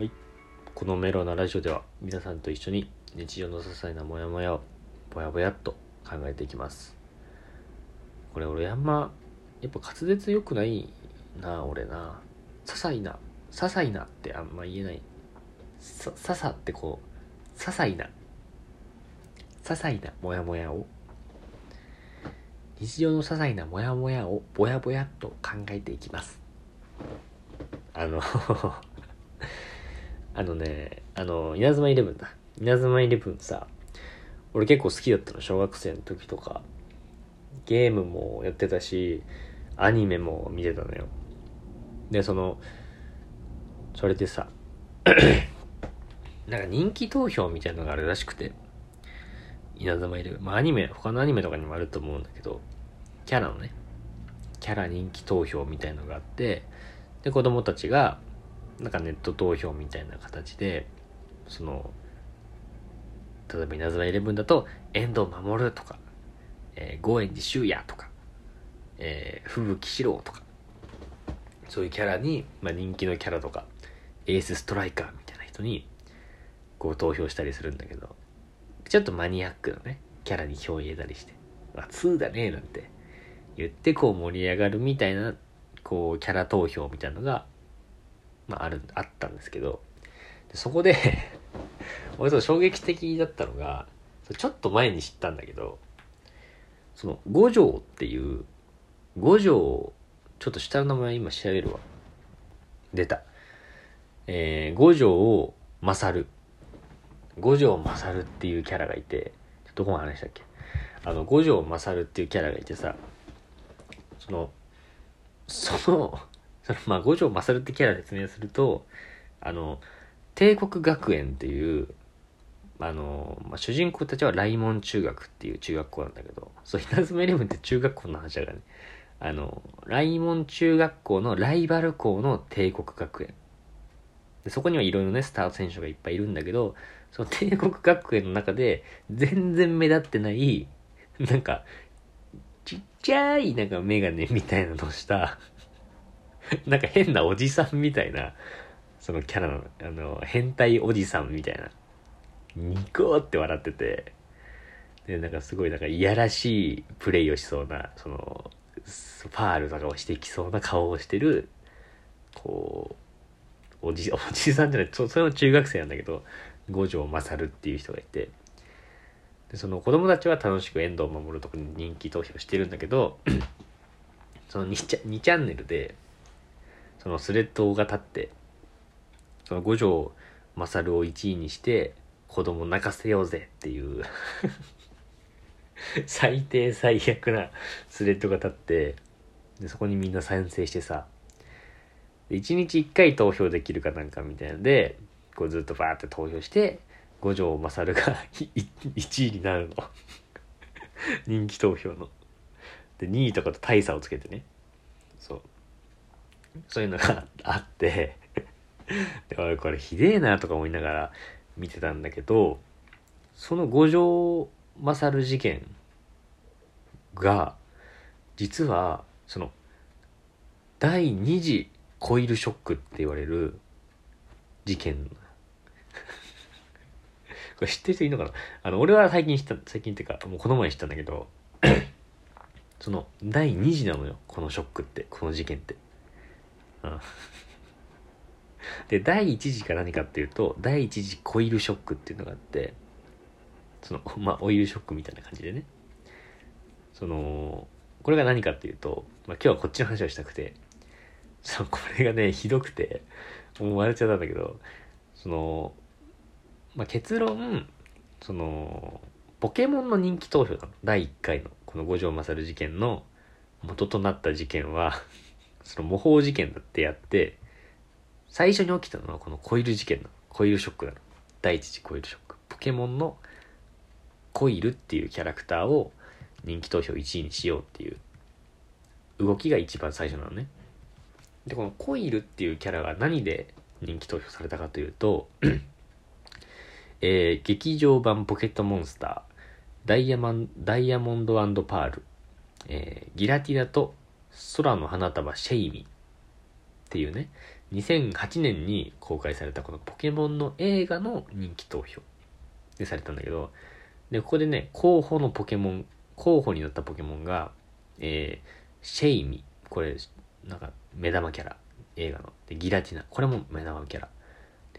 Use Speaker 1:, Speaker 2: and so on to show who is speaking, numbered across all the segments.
Speaker 1: はい。このメロなラジオでは皆さんと一緒に日常の些細なモヤモヤをぼやぼやっと考えていきます。これ俺あんま、やっぱ滑舌良くないな、俺な。些細な、些細なってあんま言えない。さ、さってこう、些細な、些細なモヤモヤを、日常の些細なモヤモヤをぼやぼやっと考えていきます。あの あのね、あの、稲妻イレブンだ。稲妻イレブンさ、俺結構好きだったの、小学生の時とか。ゲームもやってたし、アニメも見てたのよ。で、その、それでさ、なんか人気投票みたいなのがあるらしくて、稲妻イレブン。まあアニメ、他のアニメとかにもあると思うんだけど、キャラのね、キャラ人気投票みたいのがあって、で、子供たちが、なんかネット投票みたいな形で、その、例えば稲妻イレブンだと、遠藤守とか、えー、ゴエンジ修也とか、えー、吹雪四郎とか、そういうキャラに、まあ、人気のキャラとか、エースストライカーみたいな人に、こう投票したりするんだけど、ちょっとマニアックなね、キャラに票を入れたりして、あ、2だね、なんて言って、こう盛り上がるみたいな、こう、キャラ投票みたいなのが、まあ、ある、あったんですけど、そこで 俺と衝撃的だったのが、ちょっと前に知ったんだけど、その、五条っていう、五条、ちょっと下の名前今調べるわ。出た。えー、五条勝る。五条勝るっていうキャラがいて、どこの話したっけ？あの、五条勝るっていうキャラがいてさ、その、その、そのまあ、五条勝ってキャラで説明すると、あの、帝国学園っていう、あの、まあ、主人公たちは来門中学っていう中学校なんだけど、そう、稲妻イレブンって中学校の話だからね。あの、来門中学校のライバル校の帝国学園。でそこにはいろいろね、スター選手がいっぱいいるんだけど、その帝国学園の中で全然目立ってない、なんか、ちっちゃいなんかメガネみたいなのをした、なんか変なおじさんみたいな、そのキャラの、あの、変態おじさんみたいな、ニコーって笑ってて、で、なんかすごいなんかいやらしいプレイをしそうな、その、ファールとかをしてきそうな顔をしてる、こう、おじ、おじさんじゃない、そそれも中学生なんだけど、五条勝っていう人がいて、でその子供たちは楽しく遠藤守るとかに人気投票してるんだけど、その2チ ,2 チャンネルで、そのスレッドが立って、その五条勝を1位にして、子供泣かせようぜっていう 最低最悪なスレッドが立って、で、そこにみんな賛成してさ、1日1回投票できるかなんかみたいなので、こうずっとバーって投票して、五条勝が 1位になるの。人気投票の。で、2位とかと大差をつけてね。そう。いうのがあって、で俺これひでえなとか思いながら見てたんだけど、その五条勝事件が、実は、その、第二次コイルショックって言われる事件。これ知ってる人いるのかな？あの、俺は最近知った、最近っていうか、もうこの前知ったんだけど、その、第二次なのよ、このショックって、この事件って。うん。で、第一次が何かっていうと、第一次コイルショックっていうのがあって、その、まあ、オイルショックみたいな感じでね。その、これが何かっていうと、まあ、今日はこっちの話をしたくて、そう、これがね、ひどくて、もう笑っちゃったんだけど、その、まあ、結論、その、ポケモンの人気投票なの。第1回の、この五条勝事件の元となった事件は、その模倣事件だってやって、最初に起きたのはこのコイル事件の。コイルショックなの。第一次コイルショック。ポケモンのコイルっていうキャラクターを人気投票1位にしようっていう動きが一番最初なのね。で、このコイルっていうキャラが何で人気投票されたかというと、えー劇場版ポケットモンスター、ダイヤマンダイヤモンドパール、えーギラティナと空の花束シェイミ。っていうね、2008年に公開されたこのポケモンの映画の人気投票でされたんだけど、で、ここでね、候補のポケモン、候補になったポケモンが、えー、シェイミ、これ、なんか、目玉キャラ、映画の。で、ギラティナ、これも目玉キャラ。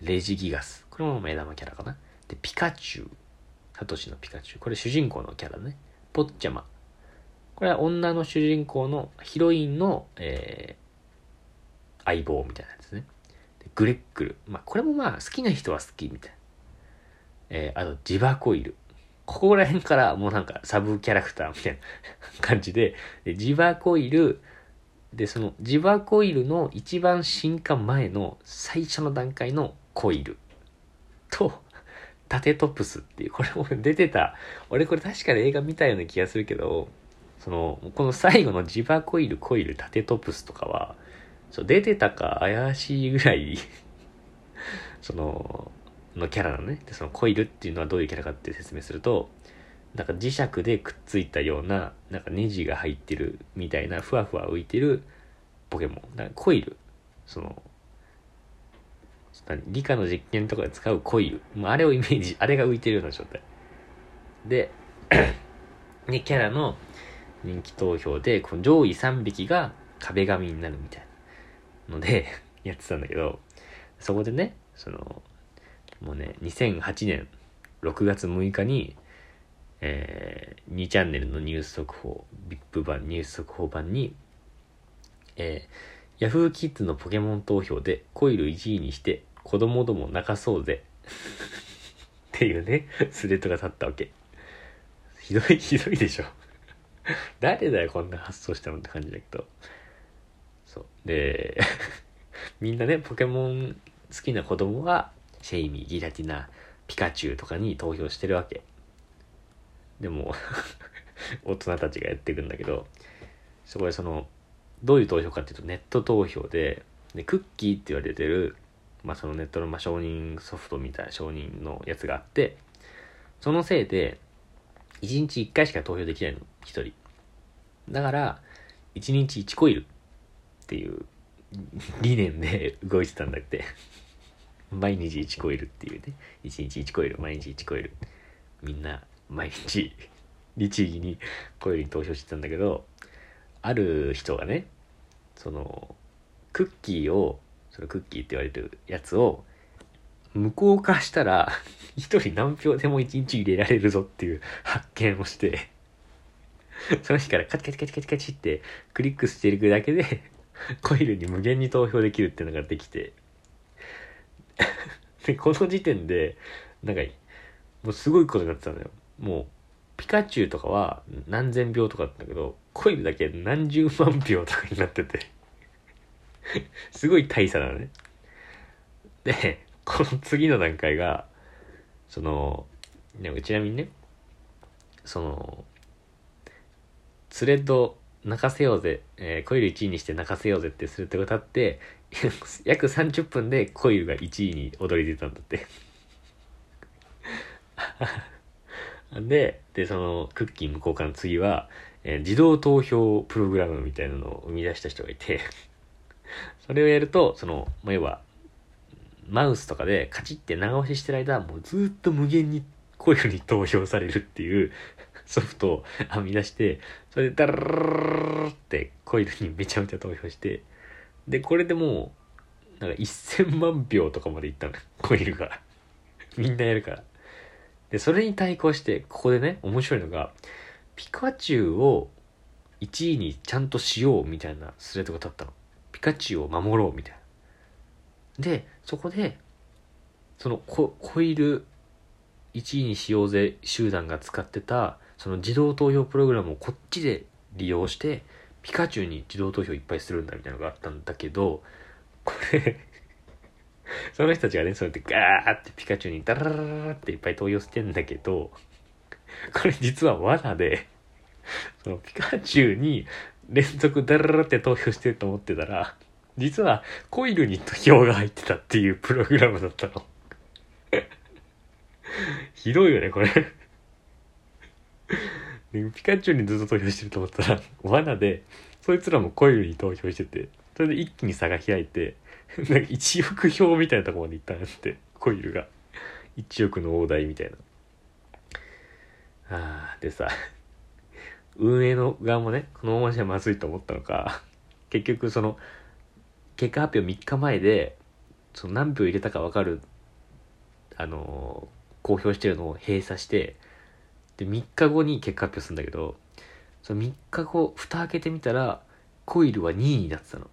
Speaker 1: レジギガス、これも目玉キャラかな。で、ピカチュウ、サトシのピカチュウ、これ主人公のキャラね。ポッチャマ、これは女の主人公のヒロインの、えー、相棒みたいなやつね。グレッグル。まあ、これもまあ、好きな人は好きみたいな。えー、あと、ジバコイル。ここら辺からもうなんかサブキャラクターみたいな 感じで、でジバコイル、で、そのジバコイルの一番進化前の最初の段階のコイルと、タテトプスっていう、これも出てた。俺これ確かに映画見たような気がするけど、その、この最後のジバコイル、コイル、タテトプスとかは、そう出てたか怪しいぐらい その、のキャラなのね。で、そのコイルっていうのはどういうキャラかって説明すると、なんか磁石でくっついたような、なんかネジが入ってるみたいな、ふわふわ浮いてるポケモン。だからコイル。その、理科の実験とかで使うコイル。もうあれをイメージ、あれが浮いてるような状態。で、で、キャラの人気投票で、この上位3匹が壁紙になるみたいなので やってたんだけど、そこでね、その、もうね、2008年6月6日に、えー、2チャンネルのニュース速報、VIP 版、ニュース速報版に、えー、Yahoo キッズのポケモン投票でコイル1位にして子供ども泣かそうぜ っていうね、スレッドが立ったわけ。ひどい、ひどいでしょ 誰だよ、こんな発想したのって感じだけど。そう。で、みんなね、ポケモン好きな子供は、シェイミー、ギラティナ、ピカチュウとかに投票してるわけ。でも 大人たちがやっていくんだけど、そこでその、どういう投票かっていうとネット投票で、でクッキーって言われてる、まあそのネットのまあ承認ソフトみたいな承認のやつがあって、そのせいで、1日1回しか投票できないの、1人。だから、1日1コイルっていう理念で 動いてたんだって。毎日1コイルっていうね。1日1コイル、毎日1コイル。みんな、毎日、律儀にコイルに投票してたんだけど、ある人がね、その、クッキーを、そのクッキーって言われてるやつを、無効化したら、一人何票でも一日入れられるぞっていう発見をして、その日からカチカチカチカチカチってクリックしていくだけで、コイルに無限に投票できるっていうのができて、で、この時点で、なんか、もうすごいことになってたのよ。もう、ピカチュウとかは何千票とかだったけど、コイルだけ何十万票とかになっててすごい大差なのね。で、この次の段階が、その、ちなみにね、その、スレッド泣かせようぜ、えー、コイル1位にして泣かせようぜってスレッドが立って、約30分でコイルが1位に踊り出たんだって。で、で、そのクッキング交換の次は、えー、自動投票プログラムみたいなのを生み出した人がいて それをやると、その、まあ、要は、マウスとかでカチッて長押ししてる間、もうずっと無限にコイルに投票されるっていうソフトを編み出して、それでダララってコイルにめちゃめちゃ投票して、で、これでもう、なんか1000万票とかまでいったの、コイルが。みんなやるから。で、それに対抗して、ここでね、面白いのが、ピカチュウを1位にちゃんとしようみたいなスレッドが立ったの。ピカチュウを守ろうみたいな。で、そこで、そのココイル1位にしようぜ集団が使ってた、その自動投票プログラムをこっちで利用して、ピカチュウに自動投票いっぱいするんだみたいなのがあったんだけど、これ その人たちがね、そうやってガーってピカチュウにダララララっていっぱい投票してんだけど、これ実は罠で、そのピカチュウに連続ダラララって投票してると思ってたら、実はコイルに投票が入ってたっていうプログラムだったの。ひどいよね、これピカチュウにずっと投票してると思ったら、罠で、そいつらもコイルに投票してて、それで一気に差が開いて なんか1億票みたいなところまで行ったんやってコイルが。1億の大台みたいな。あーでさ運営の側もねこのままじゃまずいと思ったのか結局その結果発表3日前でその何票入れたか分かるあのー公表してるのを閉鎖してで3日後に結果発表するんだけどその3日後蓋開けてみたらコイルは2位になってたの。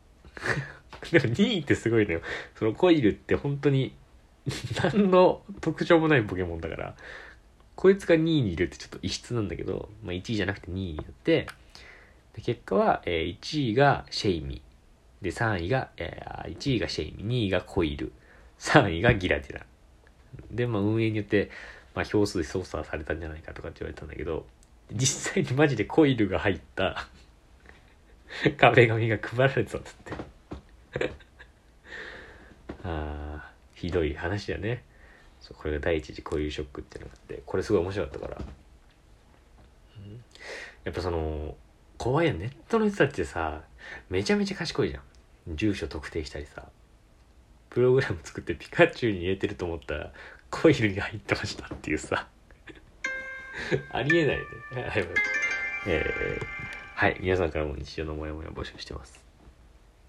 Speaker 1: でも2位ってすごいのよ。そのコイルって本当に 何の特徴もないポケモンだからこいつが2位にいるってちょっと異質なんだけど、まあ、1位じゃなくて2位になってで結果は、えー1位がシェイミ。で3位が、えー1位がシェイミ。2位がコイル。3位がギラティラ。で、まあ、運営によって、まあ、票数操作されたんじゃないかとかって言われたんだけど実際にマジでコイルが入った 壁紙が配られてたんだって。ああひどい話だね。そうこれが第一次コイルショックっていうのがあってこれすごい面白かったから、やっぱその怖いやネットの人たちってさめちゃめちゃ賢いじゃん。住所特定したりさプログラム作ってピカチュウに入れてると思ったらコイルに入ってましたっていうさ。ありえないね。はい、えーはい。皆さんからも日常のモヤモヤ募集してます。